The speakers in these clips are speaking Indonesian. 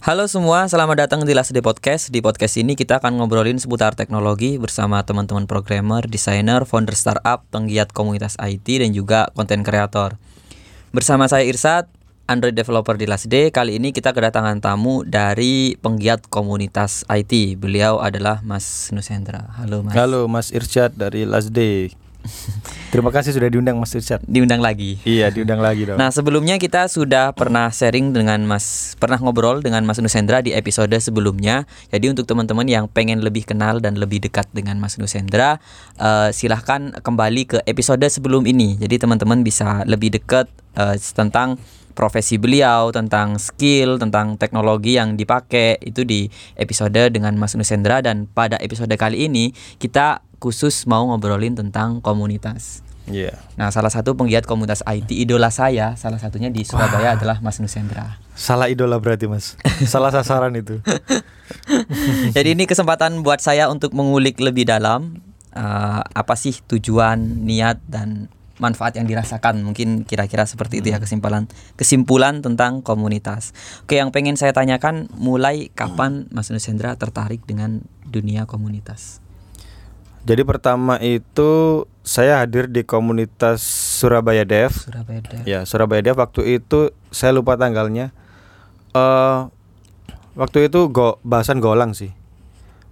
Halo semua, selamat datang di Last Day Podcast. Di podcast ini kita akan ngobrolin seputar teknologi bersama teman-teman programmer, desainer, founder startup, penggiat komunitas IT dan juga konten kreator. Bersama saya Irsat, Android developer di Last Day. Kali ini kita kedatangan tamu dari penggiat komunitas IT. Beliau adalah Mas Nusendra. Halo Mas. Halo Mas Irsyad dari Last Day. Terima kasih sudah diundang Mas Irsyad. Diundang lagi. Iya, diundang lagi dong. Nah sebelumnya kita sudah pernah sharing dengan Mas, pernah ngobrol dengan Mas Nusendra di episode sebelumnya. Jadi untuk teman-teman yang pengen lebih kenal dan lebih dekat dengan Mas Nusendra, uh, silahkan kembali ke episode sebelum ini. Jadi teman-teman bisa lebih dekat uh, tentang profesi beliau, tentang skill, tentang teknologi yang dipakai itu di episode dengan Mas Nusendra dan pada episode kali ini kita khusus mau ngobrolin tentang komunitas. Iya. Nah, salah satu penggiat komunitas IT idola saya, salah satunya di Surabaya adalah Mas Nusendra. Salah idola berarti Mas. Salah sasaran itu. Jadi ini kesempatan buat saya untuk mengulik lebih dalam uh, apa sih tujuan, niat dan manfaat yang dirasakan. Mungkin kira-kira seperti itu ya kesimpulan kesimpulan tentang komunitas. Oke, yang pengen saya tanyakan mulai kapan Mas Nusendra tertarik dengan dunia komunitas? Jadi pertama itu saya hadir di komunitas Surabaya Dev. Surabaya Dev. Ya, Surabaya Dev waktu itu saya lupa tanggalnya. uh, waktu itu go bahasan golang sih.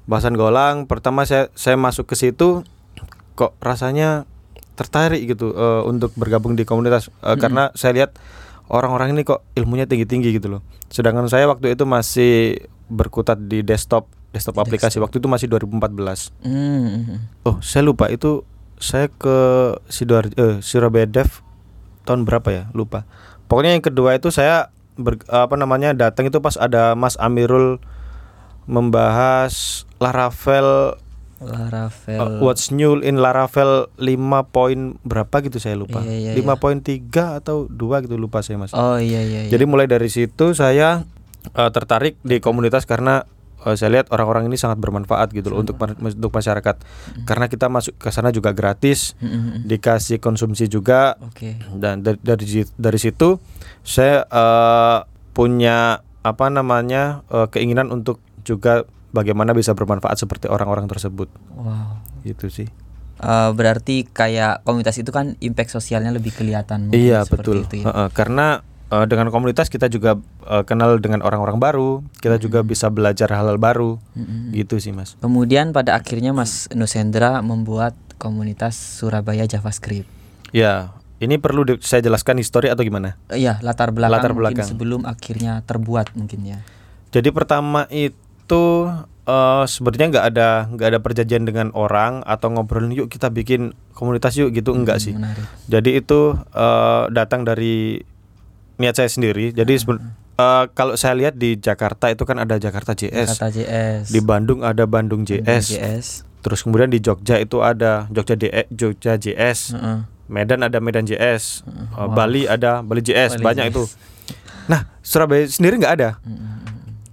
Bahasan golang pertama saya saya masuk ke situ kok rasanya tertarik gitu uh, untuk bergabung di komunitas uh, -hmm. karena saya lihat orang-orang ini kok ilmunya tinggi-tinggi gitu loh. Sedangkan saya waktu itu masih berkutat di desktop desktop aplikasi waktu itu masih 2014. Mm. Oh, saya lupa itu saya ke Sidoarjo eh, Surabaya Dev tahun berapa ya? Lupa. Pokoknya yang kedua itu saya ber, apa namanya datang itu pas ada Mas Amirul membahas Laravel Laravel uh, What's new in Laravel 5 poin berapa gitu saya lupa. Iya, iya, 5 iya. poin 3 atau 2 gitu lupa saya Mas. Oh iya iya. iya. Jadi mulai dari situ saya uh, tertarik di komunitas karena uh, saya lihat orang-orang ini sangat bermanfaat gitu loh untuk untuk masyarakat hmm. karena kita masuk ke sana juga gratis hmm. dikasih konsumsi juga okay. dan dari, dari dari situ saya uh, punya apa namanya uh, keinginan untuk juga bagaimana bisa bermanfaat seperti orang-orang tersebut wow itu sih Uh, berarti kayak komunitas itu kan impact sosialnya lebih kelihatan. Iya betul. Itu ya? uh, uh, karena uh, dengan komunitas kita juga uh, kenal dengan orang-orang baru, kita hmm. juga bisa belajar hal-hal baru, hmm. gitu sih mas. Kemudian pada akhirnya Mas Nusendra membuat komunitas Surabaya JavaScript. Ya, ini perlu saya jelaskan histori atau gimana? Iya, latar belakang, latar belakang. sebelum akhirnya terbuat mungkin ya. Jadi pertama itu uh, sebenarnya nggak ada nggak ada perjanjian dengan orang atau ngobrolin yuk kita bikin komunitas yuk gitu enggak hmm, sih. Menarik. Jadi itu uh, datang dari niat saya sendiri. Jadi uh, uh, kalau saya lihat di Jakarta itu kan ada Jakarta JS. Jakarta JS. Di Bandung ada Bandung JS. Bandung JS. Terus kemudian di Jogja itu ada Jogja DE, Jogja JS. -uh. Medan ada Medan JS. Uh, wow. Bali ada Bali JS. Bali Banyak JS. itu. Nah, Surabaya sendiri nggak ada. Uh -uh.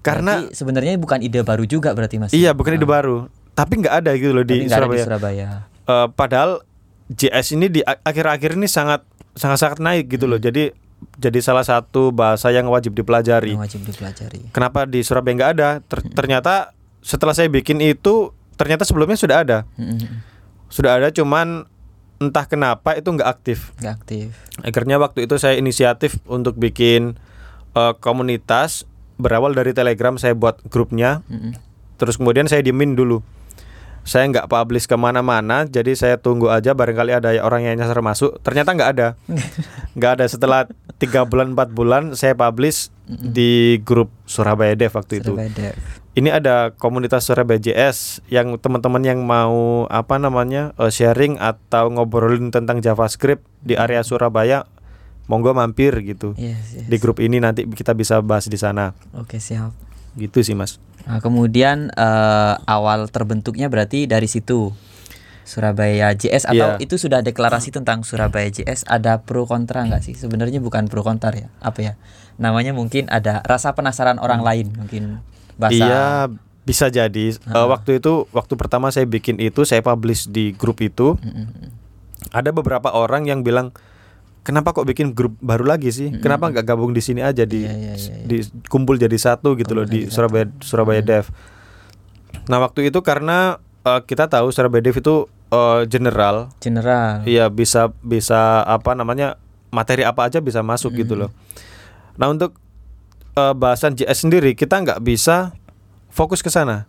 Karena sebenarnya bukan ide baru juga berarti Mas. Iya, bukan ide baru. Tapi nggak ada gitu loh di Surabaya. di Surabaya. Uh, padahal JS ini di akhir-akhir ini sangat sangat sangat naik gitu loh. Jadi jadi salah satu bahasa yang wajib dipelajari. Yang wajib dipelajari. Kenapa di Surabaya nggak ada? Ter ternyata setelah saya bikin itu ternyata sebelumnya sudah ada. Sudah ada cuman entah kenapa itu nggak aktif. Nggak aktif. Akhirnya waktu itu saya inisiatif untuk bikin uh, komunitas berawal dari Telegram saya buat grupnya. Terus kemudian saya diemin dulu saya nggak publish ke mana-mana jadi saya tunggu aja barangkali ada orang yang nyasar masuk. Ternyata nggak ada. Nggak ada. Setelah tiga bulan empat bulan saya publish di grup Surabaya Dev waktu Surabaya itu Dev. ini ada komunitas Surabaya JS yang teman-teman yang mau apa namanya uh, sharing atau ngobrolin tentang JavaScript di area Surabaya monggo mampir gitu. Yes, yes. di grup ini nanti kita bisa bahas di sana. Oke siap gitu sih mas Nah, kemudian uh, awal terbentuknya berarti dari situ Surabaya JS atau yeah. itu sudah deklarasi tentang Surabaya JS ada pro kontra nggak sih? Sebenarnya bukan pro kontra ya, apa ya? Namanya mungkin ada rasa penasaran orang hmm. lain mungkin bahasa. Iya, bisa jadi. Uh, waktu itu waktu pertama saya bikin itu saya publish di grup itu. Ada beberapa orang yang bilang kenapa kok bikin grup baru lagi sih? Kenapa nggak gabung di sini aja di, Iya, iya, iya, iya. di kumpul jadi satu gitu loh di Surabaya Surabaya Dev. Nah waktu itu karena eh, kita tahu Surabaya Dev itu eh, general, General. iya bisa bisa apa namanya materi apa aja bisa masuk gitu loh. Nah untuk eh, bahasan JS sendiri kita nggak bisa fokus ke sana.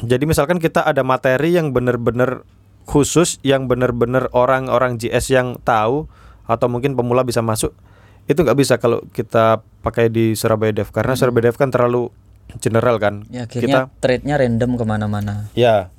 Jadi misalkan kita ada materi yang benar-benar khusus, yang benar-benar orang-orang JS yang tahu atau mungkin pemula bisa masuk, itu nggak bisa kalau kita pakai di Surabaya Dev. Karena Surabaya Dev kan terlalu general kan. Ya akhirnya trade-nya random ke mana-mana. Ya.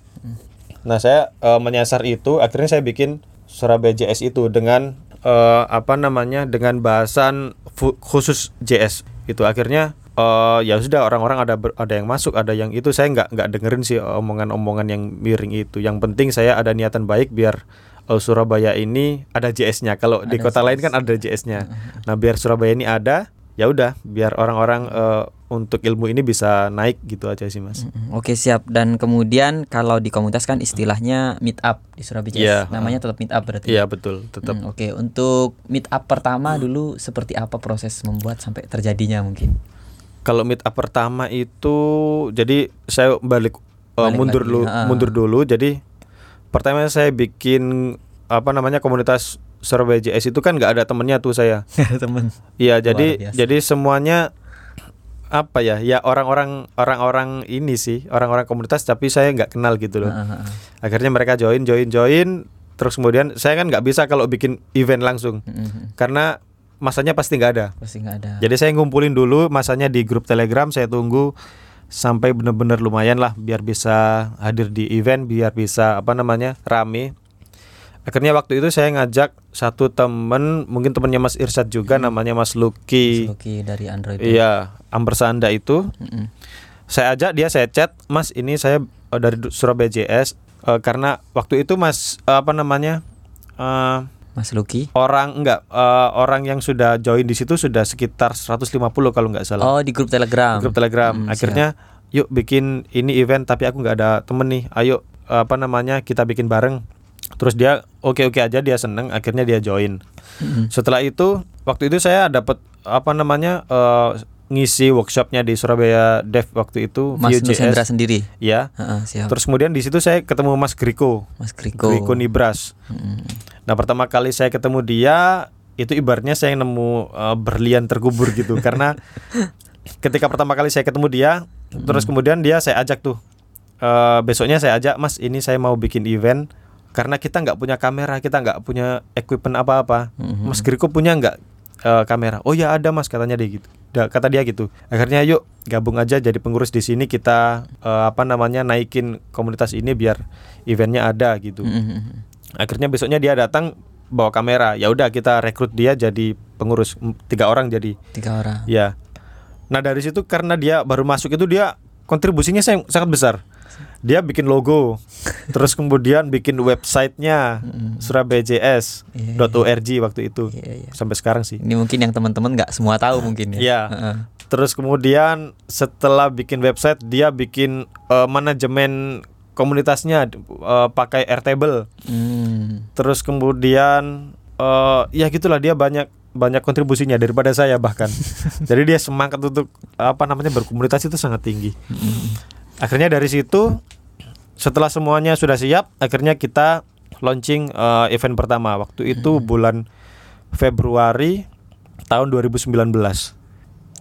Nah saya eh, menyasar itu, akhirnya saya bikin Surabaya JS itu dengan eh, apa namanya dengan bahasan khusus JS itu akhirnya eh, ya sudah orang-orang ada ber- ada yang masuk ada yang itu. Saya nggak nggak dengerin sih omongan-omongan yang miring itu. Yang penting saya ada niatan baik biar eh, Surabaya ini ada JS-nya kalau di kota lain JS. kan ada JS-nya nah biar Surabaya ini ada ya udah biar orang-orang eh, untuk ilmu ini bisa naik gitu aja sih mas. Oke siap. Dan kemudian kalau di komunitas kan istilahnya meet up di Surabaya. Iya, Namanya tetap meet up berarti. iya betul tetap Hmm, Oke, untuk meet up pertama dulu seperti apa proses membuat sampai terjadinya mungkin? Kalau meet up pertama itu jadi saya balik, uh, mundur lagi, dulu mundur dulu jadi pertama saya bikin apa namanya komunitas Surabaya JS itu kan nggak ada temennya tuh saya. temen. Iya jadi jadi semuanya apa ya ya orang-orang orang-orang ini sih orang-orang komunitas tapi saya nggak kenal gitu loh. Akhirnya mereka join join join terus kemudian saya kan nggak bisa kalau bikin event langsung karena masanya pasti nggak ada. Pasti nggak ada. Jadi saya ngumpulin dulu masanya di grup Telegram, saya tunggu sampai benar-benar lumayan lah biar bisa hadir di event, biar bisa apa namanya rame. Akhirnya waktu itu saya ngajak satu temen, mungkin temennya Mas Irsyad juga, namanya Mas Luki. Lucky dari Android. Iya, Ambersanda itu. Mm-mm. Saya ajak dia, saya chat, Mas ini saya eh, dari Surabaya JS eh, karena waktu itu Mas eh, apa namanya eh, Mas Lucky. orang enggak eh, orang yang sudah join di situ sudah sekitar 150 kalau nggak salah Oh di grup Telegram. grup telegram Mm, akhirnya yuk bikin ini event tapi aku nggak ada temen nih ayo apa namanya kita bikin bareng terus dia oke oke aja dia seneng akhirnya dia join Mm-mm. setelah itu waktu itu saya dapat apa namanya eh, ngisi workshopnya di Surabaya Dev waktu itu Mas. Nusendra sendiri. ya Ah, ah, siap. terus kemudian di situ saya ketemu Mas Griko Mas Kriko. Griko Nibras Mm-mm. Nah pertama kali saya ketemu dia itu ibaratnya saya nemu uh, berlian terkubur gitu karena ketika pertama kali saya ketemu dia terus kemudian dia saya ajak tuh Eh, besoknya saya ajak mas ini saya mau bikin event karena kita nggak punya kamera kita nggak punya equipment apa-apa Mhm. Mas Griko punya nggak eh, kamera oh ya ada mas katanya dia gitu kata dia gitu. Akhirnya yuk gabung aja jadi pengurus di sini kita eh, apa namanya naikin komunitas ini biar eventnya ada gitu. Mm-mm. akhirnya besoknya dia datang bawa kamera. Ya udah kita rekrut dia jadi pengurus tiga orang jadi. Tiga orang. ya. Nah dari situ karena dia baru masuk itu dia kontribusinya sang- sangat besar dia bikin logo terus kemudian bikin websitenya surabaya.js.org waktu itu Iya, iya. sampai sekarang sih Ini mungkin yang teman-teman nggak semua tahu mungkin ya. Iya. Heeh. Terus kemudian setelah bikin website dia bikin eh, manajemen komunitasnya eh, pakai Airtable. Hmm. Terus kemudian eh ya gitulah dia banyak banyak kontribusinya daripada saya bahkan. Jadi dia semangat untuk apa namanya berkomunitas itu sangat tinggi. Akhirnya dari situ setelah semuanya sudah siap, akhirnya kita launching eh, event pertama. Waktu itu bulan Februari tahun 2019.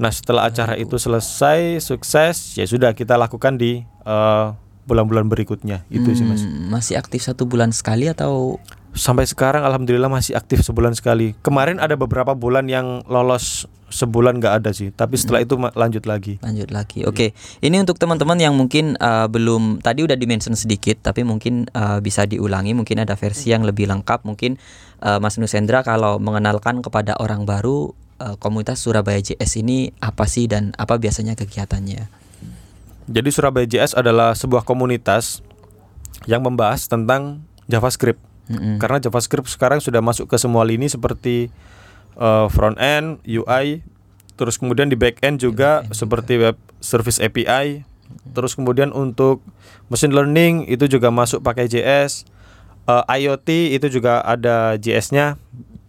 Nah, setelah acara itu selesai sukses, ya sudah kita lakukan di eh, bulan-bulan berikutnya. Itu sih, Mas. Hmm, Masih aktif satu bulan sekali atau Sampai sekarang alhamdulillah masih aktif sebulan sekali. Kemarin ada beberapa bulan yang lolos sebulan nggak ada sih, tapi setelah itu ma- lanjut lagi. lanjut lagi? Oke, ini untuk teman-teman yang mungkin uh, belum tadi udah dimention sedikit, tapi mungkin uh, bisa diulangi. Mungkin ada versi yang lebih lengkap. Mungkin uh, Mas Nusendra kalau mengenalkan kepada orang baru uh, komunitas Surabaya JS ini apa sih dan apa biasanya kegiatannya? Jadi Surabaya JS adalah sebuah komunitas yang membahas tentang JavaScript. Mm-mm. Karena JavaScript sekarang sudah masuk ke semua lini seperti uh, front end, UI, terus kemudian di back end juga seperti web service API. Terus kemudian untuk machine learning itu juga masuk pakai JS. Eh, IoT itu juga ada JS-nya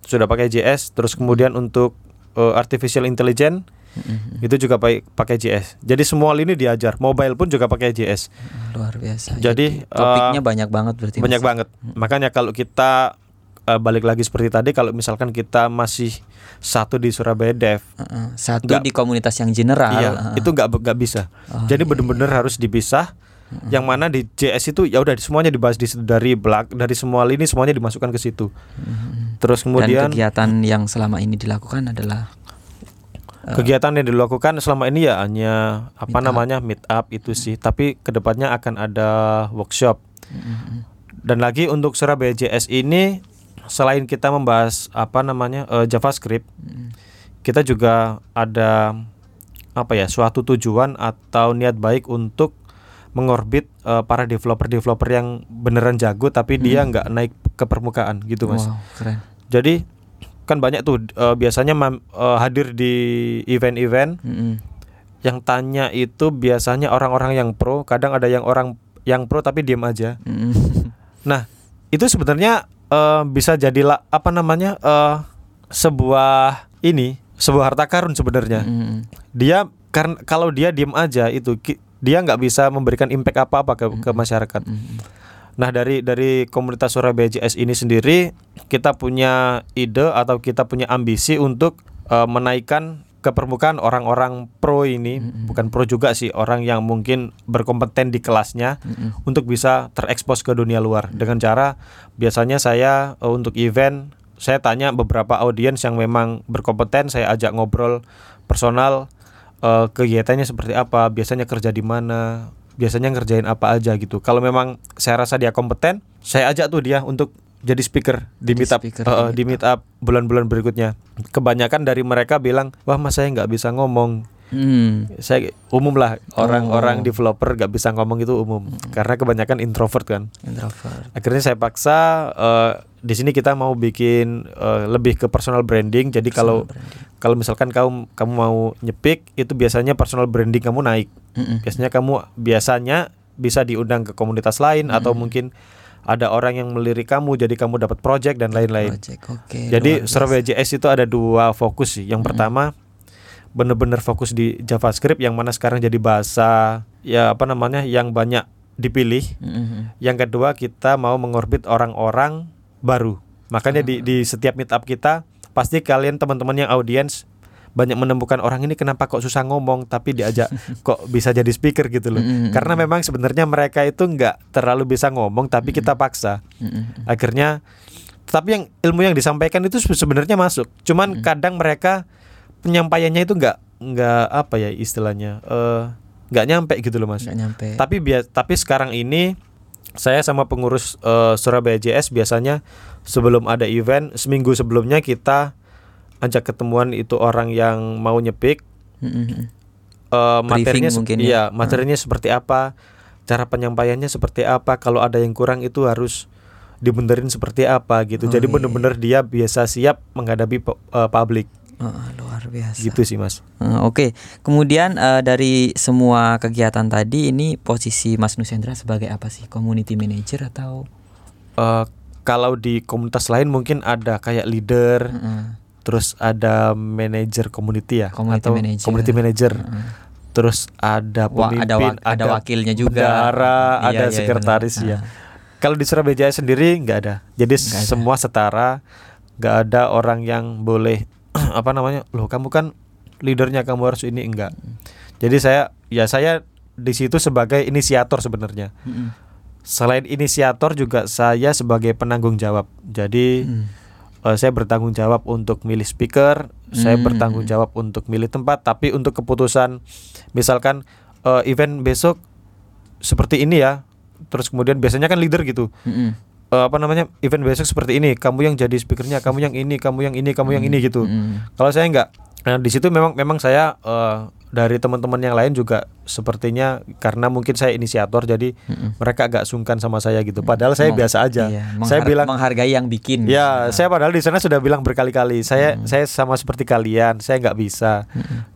sudah pakai JS terus kemudian untuk eh, artificial intelligence Mm-mm. itu juga pakai pakai JS. Jadi semua lini diajar, mobile pun juga pakai JS. luar biasa Jadi, topiknya eh, banyak banget berarti. Banyak banget. Makanya kalau kita eh, balik lagi seperti tadi kalau misalkan kita masih satu di Surabaya Dev, Heeh. satu Nggak- di komunitas yang general iya, heeh. itu nggak nggak bisa. Oh, Jadi iya. bener-bener harus dipisah. Yang mana di JS itu ya udah semuanya dibahas di dari belak dari semua lini semuanya dimasukkan ke situ. Terus dan kemudian kegiatan yang selama ini dilakukan adalah kegiatan yang dilakukan selama ini ya hanya apa Meet up. namanya meet up itu sih. Tapi ke depannya akan ada workshop. mm, Dan lagi untuk Surabaya JS ini selain kita membahas apa namanya eh, JavaScript, mm, kita juga ada apa ya suatu tujuan atau niat baik untuk mengorbit eh, para developer-developer yang beneran jago tapi dia nggak naik ke permukaan gitu mas. wow keren Jadi kan banyak tuh eh, biasanya eh, hadir di event-event Mm-mm. yang tanya itu biasanya orang-orang yang pro, kadang ada yang orang yang pro tapi diam aja. Mm-mm. Nah, itu sebenarnya eh, bisa jadilah apa namanya eh, sebuah ini sebuah harta karun sebenarnya. Mm-mm. Dia karena kalau dia diem aja itu dia nggak bisa memberikan impact apa apa ke, ke masyarakat. Mm-mm. Nah dari dari komunitas Surabaya JS ini sendiri kita punya ide atau kita punya ambisi untuk eh, menaikkan ke permukaan orang-orang pro ini. Bukan pro juga sih orang yang mungkin berkompeten di kelasnya Mm-mm. untuk bisa terekspos ke dunia luar. Dengan cara biasanya saya eh, untuk event saya tanya beberapa audiens yang memang berkompeten saya ajak ngobrol personal eh, kegiatannya seperti apa biasanya kerja di mana biasanya ngerjain apa aja gitu. Kalau memang saya rasa dia kompeten saya ajak tuh dia untuk jadi speaker di meetup. di eh, di meetup bulan-bulan berikutnya. Kebanyakan dari mereka bilang wah mas saya nggak bisa ngomong Mm. saya umum lah orang-orang Oh. developer gak bisa ngomong itu umum karena kebanyakan introvert kan introvert akhirnya saya paksa eh, di sini kita mau bikin eh, lebih ke personal branding jadi kalau Personal branding. kalau misalkan kamu kamu mau nyepik itu biasanya personal branding kamu naik Mm-mm. biasanya kamu biasanya bisa diundang ke komunitas lain atau mungkin ada orang yang melirik kamu jadi kamu dapat project dan lain-lain project oke jadi biasa. JS itu ada dua fokus sih. Yang pertama bener-bener fokus di JavaScript yang mana sekarang jadi bahasa ya apa namanya yang banyak dipilih. Mm-mm. Yang kedua kita mau mengorbit orang-orang baru. Makanya di di setiap meetup kita pasti kalian teman-teman yang audiens banyak menemukan orang ini kenapa kok susah ngomong tapi diajak kok bisa jadi speaker gitu loh. Mm-mm. Karena memang sebenarnya mereka itu nggak terlalu bisa ngomong tapi kita paksa Mm-mm. akhirnya tapi yang ilmu yang disampaikan itu se- sebenarnya masuk cuman kadang mereka penyampaiannya itu nggak nggak apa ya istilahnya eh, nggak nyampe gitu loh mas nyampe tapi bia- tapi sekarang ini saya sama pengurus eh, Surabaya JS biasanya sebelum ada event seminggu sebelumnya kita ajak ketemuan itu orang yang mau nyepik Mm-mm. eh, materinya mungkin iya ya. materinya seperti apa cara penyampaiannya seperti apa kalau ada yang kurang itu harus dibenerin seperti apa gitu Oh, jadi iya. bener-bener dia biasa siap menghadapi eh, publik Oh, luar biasa gitu sih mas Eh, Oke, kemudian eh, dari semua kegiatan tadi ini posisi Mas Nusendra sebagai apa sih? Community manager atau? Eh, kalau di komunitas lain mungkin ada kayak leader Heeh. terus ada manajer community ya Community atau manager. community manager Heeh. terus ada Wah, pemimpin ada wak- ada wakilnya juga. bendahara, Iya, ada iya, sekretaris benar. ya Ah. kalau di Surabaya Jaya sendiri nggak ada jadi Nggak ada. semua setara nggak ada orang yang boleh apa namanya loh kamu kan leadernya kamu harus ini enggak jadi saya ya saya di situ sebagai inisiator sebenarnya Mm-mm. selain inisiator juga saya sebagai penanggung jawab jadi Mm. eh, saya bertanggung jawab untuk milih speaker saya Hmm. bertanggung jawab untuk milih tempat tapi untuk keputusan misalkan eh, event besok seperti ini ya terus kemudian biasanya kan leader gitu Mm-mm. Eh, apa namanya event besok seperti ini kamu yang jadi speakernya kamu yang ini kamu yang ini kamu yang ini gitu Mm-mm. kalau saya enggak nah, di situ memang memang saya eh, dari teman-teman yang lain juga sepertinya karena mungkin saya inisiator jadi Mm-mm. mereka agak sungkan sama saya gitu padahal saya Meng- biasa aja iya, saya bilang menghargai yang bikin. Ya, saya padahal di sana sudah bilang berkali-kali. Saya saya sama seperti kalian, saya nggak bisa.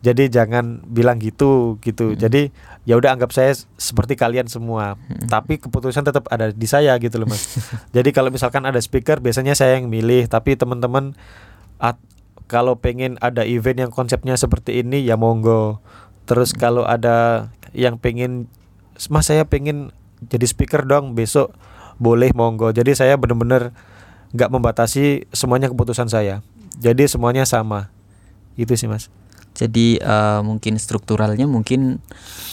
Jadi jangan bilang gitu gitu. Jadi ya udah anggap saya seperti kalian semua. Hmm. tapi keputusan tetap ada di saya gitu loh mas. Jadi kalau misalkan ada speaker biasanya saya yang milih. Tapi teman-teman at- kalau pengen ada event yang konsepnya seperti ini ya monggo. Terus kalau ada yang pengen mas saya pengen jadi speaker dong besok boleh monggo. Jadi saya bener-bener nggak membatasi semuanya keputusan saya. Jadi semuanya sama. Itu sih mas Jadi eh, mungkin strukturalnya mungkin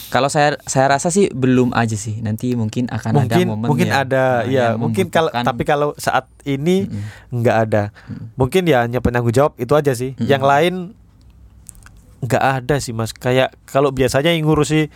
kalau saya saya rasa sih belum aja sih. Nanti mungkin akan ada mungkin momen mungkin yang- ada ya mungkin kalau tapi kalau saat ini Mm-mm. nggak ada Mm. mungkin ya hanya penanggung jawab itu aja sih Mm-mm. yang lain nggak ada sih mas kayak kalau biasanya yang ngurusi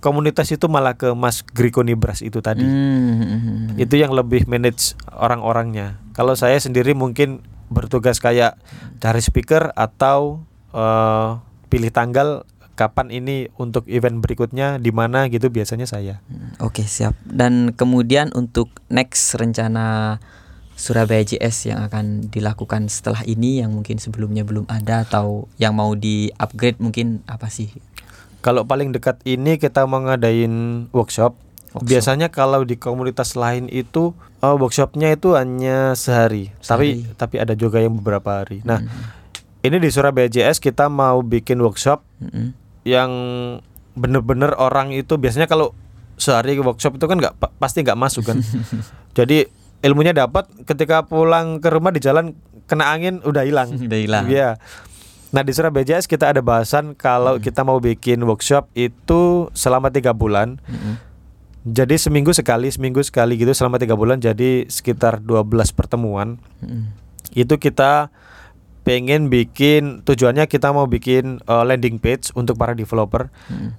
komunitas itu malah ke Mas Griko Nibras itu tadi Hmm. itu yang lebih manage orang-orangnya kalau saya sendiri mungkin bertugas kayak cari speaker atau eh, pilih tanggal kapan ini untuk event berikutnya di mana gitu biasanya saya Hmm, Oke siap. Dan kemudian untuk next rencana Surabaya JS yang akan dilakukan setelah ini yang mungkin sebelumnya belum ada atau yang mau di upgrade mungkin apa sih? Kalau paling dekat ini kita mau ngadain workshop. Workshop. Biasanya kalau di komunitas lain itu eh, workshopnya itu hanya sehari, tapi Sehari. tapi ada juga yang beberapa hari. Nah, Hmm. Ini di Surabaya JS kita mau bikin workshop Mm-mm. yang bener-bener orang itu biasanya kalau sehari workshop itu kan nggak pa- pasti nggak masuk kan. Jadi ilmunya dapat ketika pulang ke rumah di jalan kena angin udah hilang. Udah hilang. Iya. Nah di Surabaya JS kita ada bahasan kalau Hmm. kita mau bikin workshop itu selama tiga bulan. Mm-mm. Jadi seminggu sekali, seminggu sekali gitu selama tiga bulan. Jadi sekitar 12 pertemuan. Mm-mm. Itu kita pengen bikin tujuannya kita mau bikin uh, landing page untuk para developer. Mm-mm.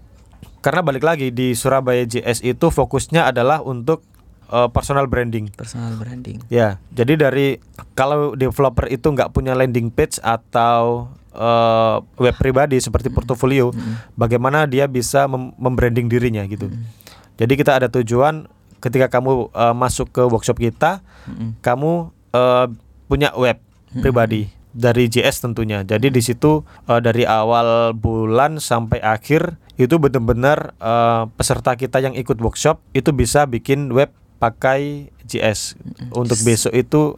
Karena balik lagi di Surabaya JS itu fokusnya adalah untuk uh, personal branding. Personal branding. Ya, jadi dari kalau developer itu nggak punya landing page atau uh, web pribadi seperti portofolio, Mm-mm. bagaimana dia bisa mem- membranding dirinya gitu. Jadi kita ada tujuan ketika kamu uh, masuk ke workshop kita, Mm-mm. kamu uh, punya web pribadi dari JS tentunya. Jadi di situ uh, dari awal bulan sampai akhir itu benar-benar uh, peserta kita yang ikut workshop itu bisa bikin web pakai JS. Untuk besok itu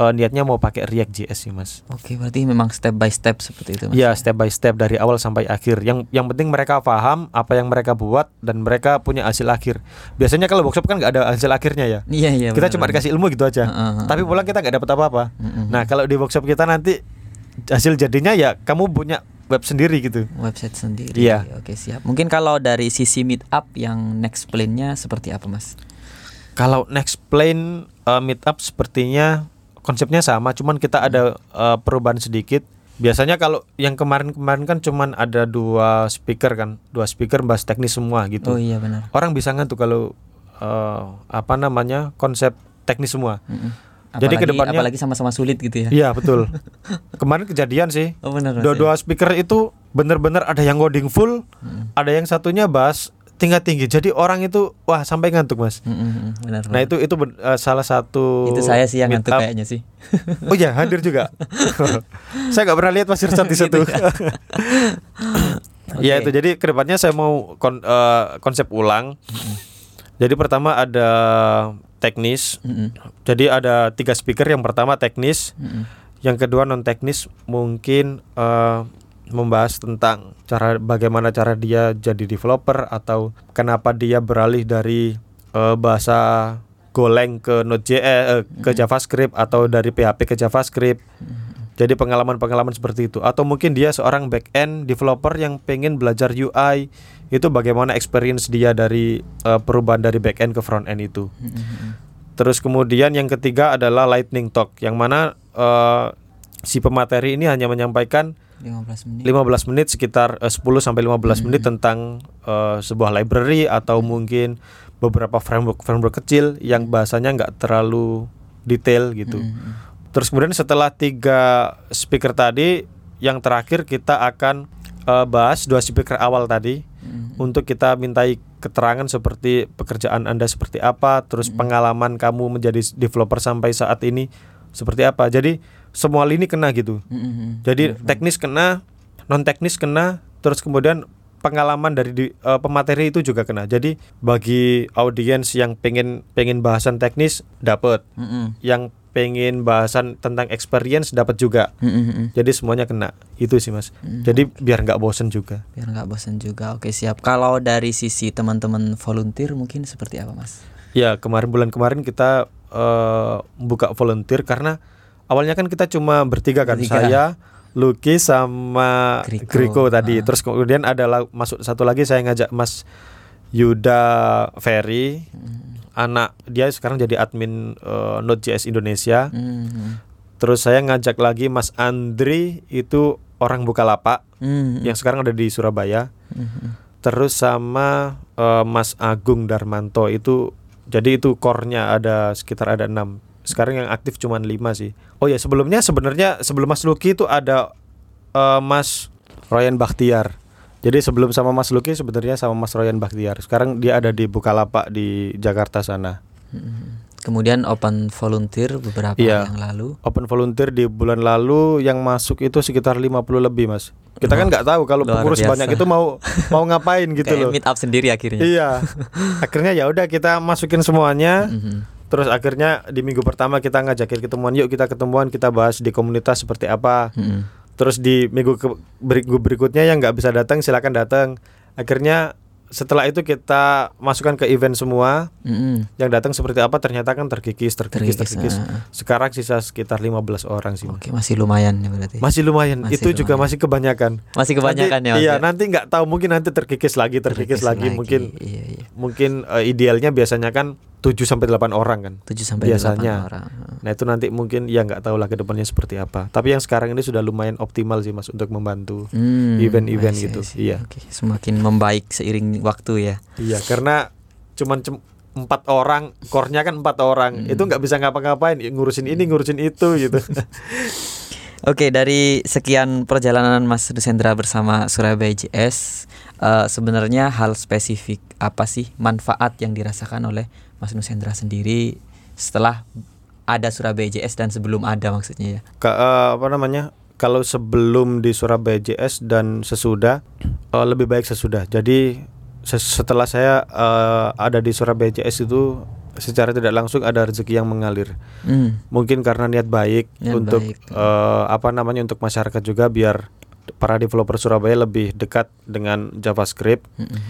uh, niatnya mau pakai React JS sih, Mas. Oke, berarti memang step by step seperti itu, Mas. Ya, step by step dari awal sampai akhir. Yang yang penting mereka paham apa yang mereka buat dan mereka punya hasil akhir. Biasanya kalau workshop kan nggak ada hasil akhirnya ya. Iya, iya. kita benar, cuma dikasih ilmu gitu aja. Heeh, heeh. Tapi pulang kita nggak dapat apa-apa. Mm-mm. Nah, kalau di workshop kita nanti hasil jadinya ya kamu punya web sendiri gitu. website sendiri. Iya. Oke, siap. Mungkin kalau dari sisi meetup yang next plan-nya seperti apa, Mas? Kalau next plan uh, meetup sepertinya konsepnya sama, cuman kita ada uh, perubahan sedikit. Biasanya kalau yang kemarin-kemarin kan cuman ada dua speaker kan, dua speaker bahas teknis semua gitu. Oh iya benar. Orang bisa ngantuk kalau uh, apa namanya konsep teknis semua. Mm-mm. Jadi Apalagi- kedepannya- apalagi sama-sama sulit gitu ya. Iya betul. Kemarin kejadian sih. Oh benar. Dua-dua speaker itu bener-bener ada yang coding full, Mm. ada yang satunya bahas tingkat tinggi. Jadi orang itu wah sampai ngantuk mas. ya. Mm-mm, benar. Nah itu itu eh, salah satu. itu saya sih yang ngantuk up. kayaknya sih. Oh iya hadir juga. saya nggak pernah lihat Mas Irsat di situ. Ya Oke. itu jadi ke depannya saya mau kon- eh, konsep ulang. Jadi pertama ada teknis. Mm-mm, Jadi ada tiga speaker. Yang pertama teknis. mm-mm. Yang kedua non teknis mungkin eh, membahas tentang cara bagaimana cara dia jadi developer atau kenapa dia beralih dari eh, bahasa Golang ke Node.js eh, ke JavaScript atau dari PHP ke JavaScript. Jadi pengalaman-pengalaman seperti itu atau mungkin dia seorang back end developer yang pengen belajar UI itu bagaimana experience dia dari eh, perubahan dari back end ke front end itu. Mm-mm. Terus kemudian yang ketiga adalah lightning talk yang mana eh, si pemateri ini hanya menyampaikan 15 menit. 15 menit sekitar eh, 10 sampai 15 menit tentang eh, sebuah library atau mungkin beberapa framework framework kecil yang bahasanya nggak terlalu detail gitu. Mm-mm. Terus kemudian setelah tiga speaker tadi yang terakhir kita akan eh, bahas dua speaker awal tadi Mm-mm. untuk kita mintai keterangan seperti pekerjaan Anda seperti apa, terus pengalaman kamu menjadi developer sampai saat ini seperti apa. Jadi semua lini kena gitu. Mm-mm. Jadi teknis kena, non teknis kena, terus kemudian pengalaman dari di, eh, pemateri itu juga kena. Jadi bagi audiens yang pengen pengen bahasan teknis dapat, Mm-mm. yang pengen bahasan tentang experience dapat juga. Mm-mm. Jadi semuanya kena. Itu sih Mas. Jadi biar nggak bosen juga. biar nggak bosan juga oke siap kalau dari sisi teman-teman volunteer mungkin seperti apa mas Ya kemarin bulan kemarin kita eh, buka volunteer karena awalnya kan kita cuma bertiga kan Bertiga. saya, Lucky sama Griko. Griko, tadi. Ah. Terus kemudian ada la- masuk satu lagi saya ngajak Mas Yuda Ferry, anak dia sekarang jadi admin eh, Node.js Indonesia. Hmm. Terus saya ngajak lagi Mas Andri itu orang Bukalapak Hmm. yang sekarang ada di Surabaya. Hmm. Terus sama eh, Mas Agung Darmanto itu jadi itu core-nya ada sekitar ada enam. Sekarang yang aktif cuma lima sih. Oh ya sebelumnya sebenarnya sebelum Mas Luki itu ada eh, Mas Royan Bakhtiar. Jadi sebelum sama Mas Luki sebenarnya sama Mas Royan Bakhtiar. Sekarang dia ada di Bukalapak di Jakarta sana. Hmm. Kemudian open volunteer beberapa Iya. yang lalu. Open volunteer di bulan lalu yang masuk itu sekitar 50 lebih, Mas. Kita kan nggak tahu kalau pengurus biasa. banyak itu mau mau ngapain gitu Kayak loh. meet up sendiri akhirnya. Iya. Akhirnya ya udah kita masukin semuanya. Mhm. Terus akhirnya di minggu pertama kita ngajakin ketemuan, yuk kita ketemuan, kita bahas di komunitas seperti apa. Mhm. Terus di minggu ke, minggu berikutnya yang nggak bisa datang silakan datang. Akhirnya setelah itu kita masukkan ke event semua. Mhm. Yang datang seperti apa ternyata kan terkikis, terkikis, Terkikis, terkikis. ah. Sekarang sisa sekitar 15 orang sih. Oke masih lumayan ya berarti. Masih lumayan. Masih itu juga lumayan. masih kebanyakan. Masih kebanyakan Nanti- ya. Iya, ya? nanti nggak tahu mungkin nanti terkikis lagi, terkikis, lagi. mungkin Iya iya. mungkin eh, idealnya biasanya kan 7 sampai 8 orang kan. 7 sampai Biasanya. 8 orang. Nah, itu nanti mungkin ya nggak tahu lah ke depannya seperti apa. Tapi yang sekarang ini sudah lumayan optimal sih Mas untuk membantu. Hmm, Event-event see, gitu, iya. Oke, semakin membaik seiring waktu ya. Iya, karena cuman cem- empat orang, core-nya kan empat orang. Hmm. Itu nggak bisa ngapa-ngapain, ngurusin ini, ngurusin itu gitu. Oke, dari sekian perjalanan Mas Dusendra bersama Surabaya JS, eh, sebenarnya hal spesifik apa sih manfaat yang dirasakan oleh Mas Nusendra sendiri setelah ada Surabaya JS dan sebelum ada maksudnya ya? Ka- eh, apa namanya? Kalau sebelum di Surabaya JS dan sesudah eh, lebih baik sesudah. Jadi setelah saya eh, ada di Surabaya JS itu secara tidak langsung ada rezeki yang mengalir. Hmm. Mungkin karena niat baik Niat untuk baik. eh, apa namanya untuk masyarakat juga biar para developer Surabaya lebih dekat dengan JavaScript. Mm-mm.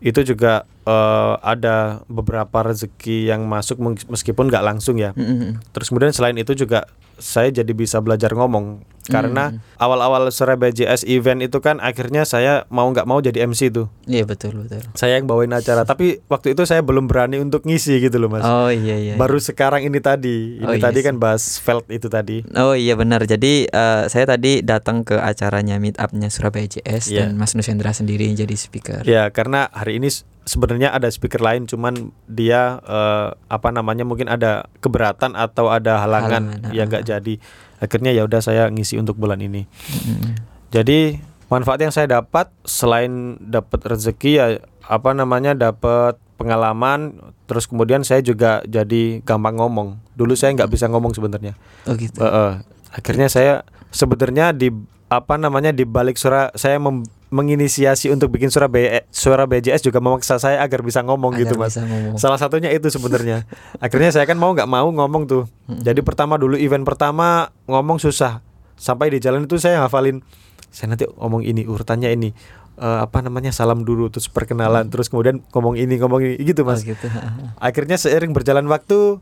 Itu juga eh, ada beberapa rezeki yang masuk meskipun nggak langsung ya. Mm-mm. Terus kemudian selain itu juga saya jadi bisa belajar ngomong karena Hmm. awal-awal Surabaya JS event itu kan akhirnya saya mau nggak mau jadi MC tuh. Iya betul betul. Saya yang bawain acara, tapi waktu itu saya belum berani untuk ngisi gitu loh mas. Oh iya iya. Baru sekarang ini tadi, ini Oh, iya tadi kan bahas Felt itu tadi. Oh iya benar. Jadi eh, saya tadi datang ke acaranya meet up-nya Surabaya JS Iya. dan Mas Nusendra sendiri yang jadi speaker. Ya karena hari ini sebenarnya ada speaker lain, cuman dia eh, apa namanya mungkin ada keberatan atau ada halangan, Halangan, yang ah. nggak jadi. Akhirnya ya udah saya ngisi untuk bulan ini. Mm-mm. Jadi manfaat yang saya dapat selain dapat rezeki ya apa namanya dapat pengalaman terus kemudian saya juga jadi gampang ngomong. Dulu saya nggak bisa ngomong sebenarnya. Oh gitu. Eh, eh. akhirnya saya sebenarnya di apa namanya di balik suara saya mem- menginisiasi untuk bikin Surabaya suara BJS juga memaksa saya agar bisa ngomong Agar gitu mas. ngomong. Salah satunya itu sebenarnya. Akhirnya saya kan mau nggak mau ngomong tuh. Jadi pertama dulu event pertama ngomong susah. Sampai di jalan itu saya hafalin. Saya nanti ngomong ini urutannya ini. Eh, apa namanya salam dulu terus perkenalan terus kemudian ngomong ini ngomong ini gitu Oh mas. gitu. Akhirnya seiring berjalan waktu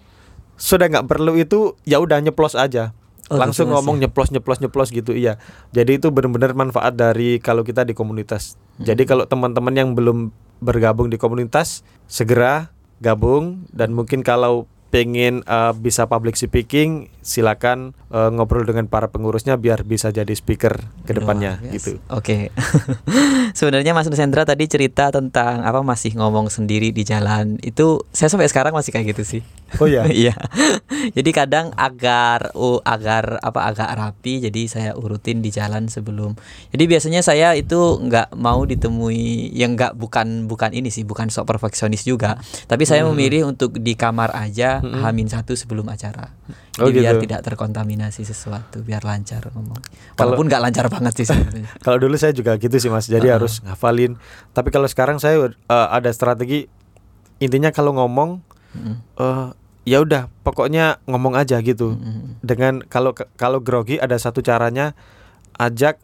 sudah nggak perlu itu ya udah nyeplos aja. Oh, Langsung ngomong nyeplos nyeplos nyeplos gitu iya. Jadi itu benar-benar manfaat dari kalau kita di komunitas. Jadi kalau teman-teman yang belum bergabung di komunitas segera gabung dan mungkin kalau pengen eh, bisa public speaking silakan eh, ngobrol dengan para pengurusnya biar bisa jadi speaker ke depannya Luar biasa. gitu. Oke. Sebenarnya Mas Nusendra tadi cerita tentang apa masih ngomong sendiri di jalan. Itu saya sampai sekarang masih kayak gitu sih. Oh ya. Iya. jadi kadang agar oh, agar apa agak rapi jadi saya urutin di jalan sebelum. Jadi biasanya saya itu nggak mau ditemui yang nggak bukan bukan ini sih, bukan sok perfeksionis juga. Tapi saya Hmm. memilih untuk di kamar aja Hamin satu sebelum acara. Oh, Jadi biar gitu. tidak terkontaminasi sesuatu, biar lancar ngomong. Walaupun nggak lancar banget sih sebenarnya. Kalau dulu saya juga gitu sih Mas. Jadi harus ngafalin. Tapi kalau sekarang saya eh, ada strategi intinya kalau ngomong Mm-mm. eh ya udah pokoknya ngomong aja gitu. Mm-mm. Dengan kalau kalau grogi ada satu caranya ajak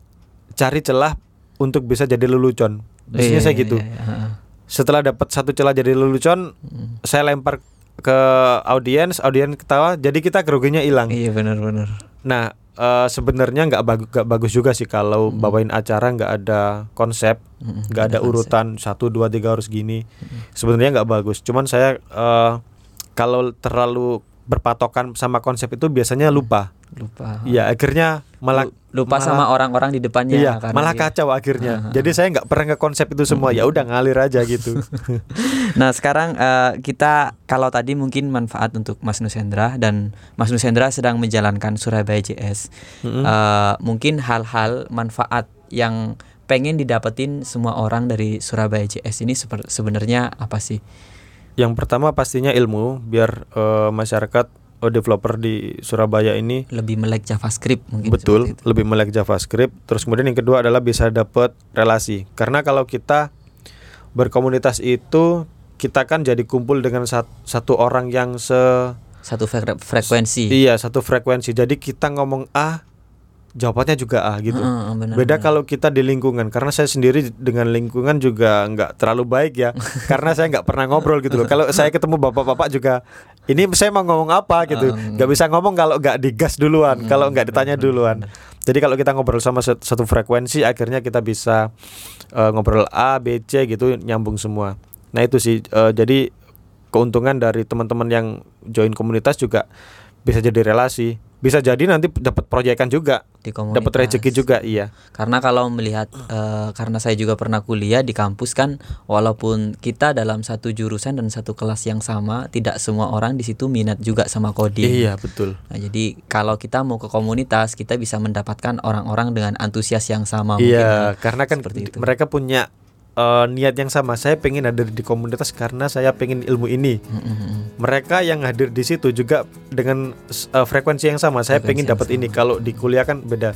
cari celah untuk bisa jadi lelucon. Biasanya Iya, saya iya, gitu. iya, iya, heeh. Setelah dapat satu celah jadi lelucon, Mm. saya lempar ke audiens, audiens ketawa, jadi kita groginya hilang. Iya benar-benar. Nah, eh, sebenarnya nggak bagus nggak bagus juga sih kalau bawain acara nggak ada konsep, nggak ada urutan satu dua tiga harus gini. Sebenarnya nggak bagus. Cuman saya eh, kalau terlalu berpatokan sama konsep itu biasanya lupa. lupa Iya, akhirnya malah Lu- lupa malah- sama orang-orang di depannya Iya, malah dia- kacau akhirnya. Jadi saya nggak pernah ke konsep itu semua. Ya udah ngalir aja gitu. Nah sekarang eh, kita kalau tadi mungkin manfaat untuk Mas Nusendra dan Mas Nusendra sedang menjalankan Surabaya JS. Mm-mm. Eh, mungkin hal-hal manfaat yang pengen didapetin semua orang dari Surabaya JS ini sebenarnya apa sih? Yang pertama pastinya ilmu biar eh, masyarakat developer di Surabaya ini Lebih melek JavaScript mungkin betul lebih melek JavaScript. Terus kemudian yang kedua adalah bisa dapat relasi. Karena kalau kita berkomunitas itu kita kan jadi kumpul dengan sat- satu orang yang se Satu fre- frekuensi. iya satu frekuensi. Jadi kita ngomong A jawabannya juga A gitu. Heeh, benar, Beda kalau kita di lingkungan karena saya sendiri dengan lingkungan juga nggak terlalu baik ya karena saya nggak pernah ngobrol gitu loh. Kalau saya ketemu bapak-bapak juga ini saya mau ngomong apa gitu Hmm. nggak bisa ngomong kalau nggak digas duluan kalau nggak ditanya duluan. Jadi kalau kita ngobrol sama sat- satu frekuensi akhirnya kita bisa eh, ngobrol A B C gitu nyambung semua. Nah itu sih eh, jadi keuntungan dari teman-teman yang join komunitas juga bisa jadi relasi. Bisa jadi nanti dapat proyekan juga, di komunitas. dapat rezeki juga, iya. Karena kalau melihat eh, karena saya juga pernah kuliah di kampus kan walaupun kita dalam satu jurusan dan satu kelas yang sama, tidak semua orang di situ minat juga sama coding. Iya betul. Nah, jadi kalau kita mau ke komunitas, kita bisa mendapatkan orang-orang dengan antusias yang sama Iya, mungkin. karena kan seperti itu. mereka punya eh, niat yang sama. Saya pengen hadir di komunitas karena saya pengen ilmu ini. Mm, mm, mm. Mereka yang hadir di situ juga dengan eh, frekuensi yang sama. Saya Frekuensi pengen dapat ini. Kalau di kuliah kan beda.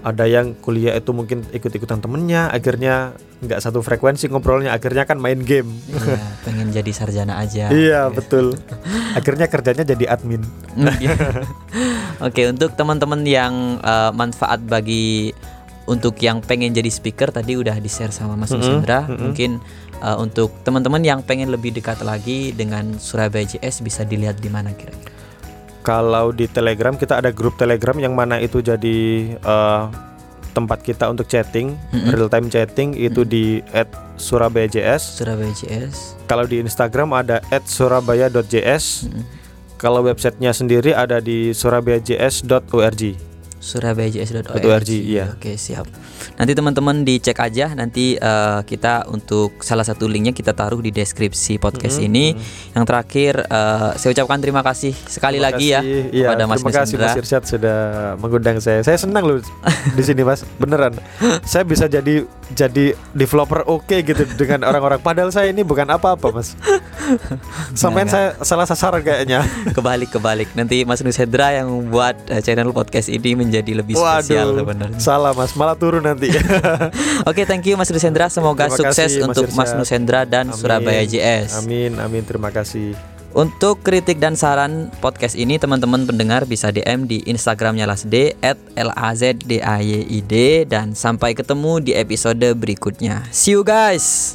Ada yang kuliah itu mungkin ikut-ikutan temennya, akhirnya nggak satu frekuensi ngobrolnya, akhirnya kan main game. Iya, pengen jadi sarjana aja. iya betul. akhirnya kerjanya jadi admin. Iya. Oke, untuk teman-teman yang eh, manfaat bagi untuk yang pengen jadi speaker tadi udah di-share sama Mas Mm-mm, Nusendra. mm-mm. Mungkin eh, untuk teman-teman yang pengen lebih dekat lagi dengan Surabaya JS bisa dilihat di mana kira-kira. Kalau di Telegram kita ada grup Telegram yang mana itu jadi eh, tempat kita untuk chatting, Mm-mm. real time chatting itu di @surabayajs. Surabaya JS. Kalau di Instagram ada @surabaya.js. Mm-mm. Kalau websitenya sendiri ada di surabayajs.org. surabaya.js.org. .org, iya. Oke, siap. Nanti teman-teman dicek aja nanti eh, kita untuk salah satu linknya kita taruh di deskripsi podcast Mhm, ini. Yang terakhir eh, saya ucapkan terima kasih sekali Terima lagi ya kasih. Iya, kepada Mas terima kasih. Mas Irsyad sudah mengundang saya. Saya senang loh di sini Mas, beneran. Saya bisa jadi jadi developer oke gitu dengan orang-orang. Padahal saya ini bukan apa-apa Mas. Sampai Nggak, saya salah sasaran kayaknya. kebalik kebalik nanti Mas Nusendra yang membuat eh, channel podcast ini menjadi lebih spesial Waduh, sebenarnya. salah Mas, malah turun nanti. Oke, thank you Mas Nusendra. Semoga Terima sukses kasih, Mas untuk Mas. Nusendra dan Amin. Surabaya JS. Amin, amin. Terima kasih. Untuk kritik dan saran podcast ini teman-teman pendengar bisa DM di Instagramnya Lasd @lazdayid dan sampai ketemu di episode berikutnya. See you guys.